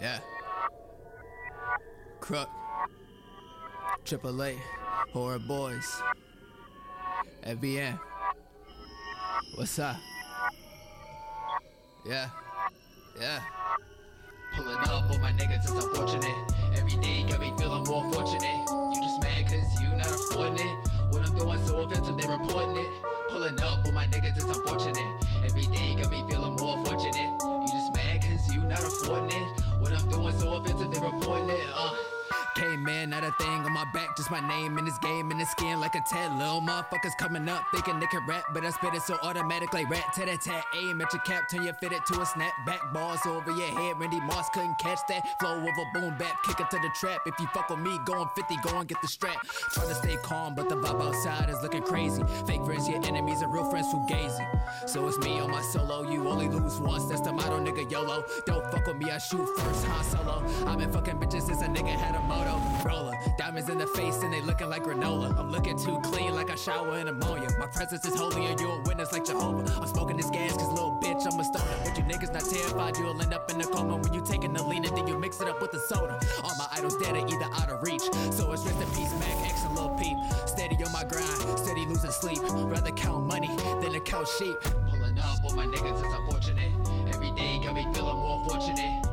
Yeah. Crook. Triple A. Horror Boys. FBN. What's up? Yeah. Yeah. Pulling up on my niggas is unfortunate. Every day got me feeling more fortunate. Thing on my back, just my name in this game in the skin like a tat. Little motherfuckers coming up thinking they can rap, but I spit it so automatic like rat tat tat. Aim at your cap, turn your fit it to a snap back. Balls over your head, Randy Moss couldn't catch that. Flow of a boom bap, kick it to the trap. If you fuck with me, going 50, go and get the strap. Trying to stay calm, but the vibe outside is looking crazy. Fake friends, your enemies, and real friends fugazi. So it's me on my solo, you only lose once. That's the motto, nigga. YOLO. Don't fuck with me, I shoot first, Han Solo. I've been fucking bitches since a nigga had a moto. Roller, diamonds in the face and they looking like granola. I'm looking too clean like I shower in ammonia. My presence is holy you're a witness like Jehovah. I'm smoking this gas cause little bitch, I'm a stoner. But you niggas not terrified, you'll end up in a coma when you taking the lean and then you mix it up with the soda. All my idols dead are either out of reach. So it's rest in peace, Mac X and Lil Peep. Steady on my grind, steady losing sleep. Rather count money than to count sheep. Pulling up on my niggas is unfortunate. Every day got me feeling more fortunate.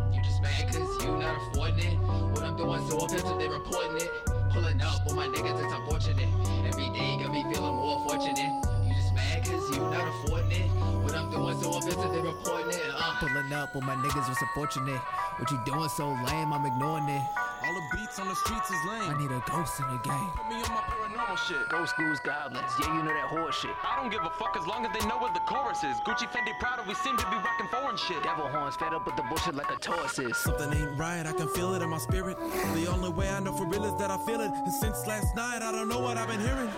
Cause you not affording it. What I'm doing so offensive, they reporting it. Pulling up on my niggas is unfortunate. Every day got me feeling more fortunate. You just mad cause you not affording it. What I'm doing so offensive, they reporting it. Uh. Pulling up on my niggas was unfortunate. What you doing so lame? I'm ignoring it. All the beats on the streets is lame. I need a ghost in the game. Put me on my paranormal shit. Ghost schools, goblins. Yeah, you know that horse shit. I don't give a fuck as long as they know what the chorus is. Gucci, Fendi, Prada, we seem to be rocking foreign shit. Devil horns fed up with the bullshit like a Taurus is. Something ain't right, I can feel it in my spirit. The only way I know for real is that I feel it. And since last night, I don't know what I've been hearing.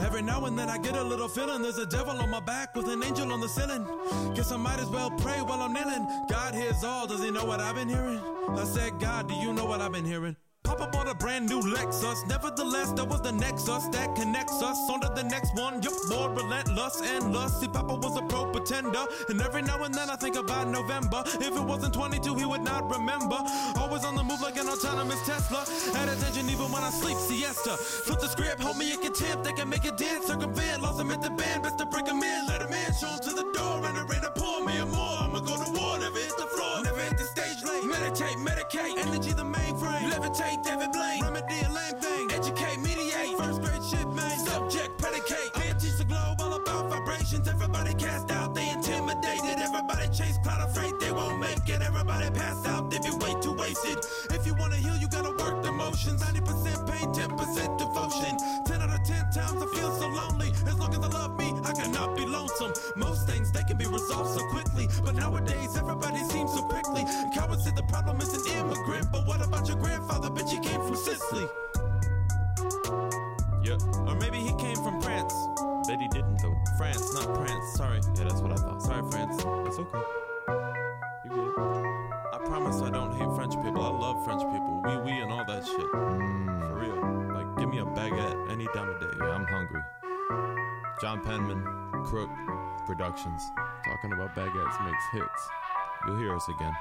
Every now and then I get a little feeling. There's a devil on my back with an angel on the ceiling. Guess I might as well pray while I'm kneeling. God hears all, does he know what I've been hearing? I said, God, do you know what I've been hearing? Papa bought a brand new Lexus. Nevertheless, that was the Nexus that connects us. On to the next one. Yup, more relentless and lust. See, Papa was a pro pretender. And every now and then I think about November. If it wasn't 22, he would not remember. Always on the move like an autonomous Tesla. At attention even when I sleep, siesta. Flip the script, hold me in contempt. They can make it dance, circumvent. Lost him at the band, best to break him in. Let him in, show him to the door. And rain to pour me and more. I'ma go to war, never hit the floor. Never hit the stage late. Meditate, medicate. Energy the mainframe. Levitate, David Blaine. Remedy a lame thing. Educate, mediate. First grade shit, man. Subject, predicate. Pay teach the globe all about vibrations. Everybody cast out, they intimidated. Everybody chase cloud afraid they won't make it. Everybody pass out, they be way too wasted. If you wanna heal, you gotta work the motions. 90% pain, 10% devotion. 10 out of 10 times I feel so lonely. As long as I love me, I cannot be lonesome. Most things they can be resolved so quickly, but nowadays everybody Yeah, Or maybe he came from France. bet he didn't though. France, not France. Sorry. Yeah, that's what I thought. Sorry, France. It's okay. You good? I promise I don't hate French people. I love French people. We, we, and all that shit. Mm. For real. Like, give me a baguette any time of day. Yeah, I'm hungry. John Penman, Crook Productions, talking about baguettes makes hits. You'll hear us again.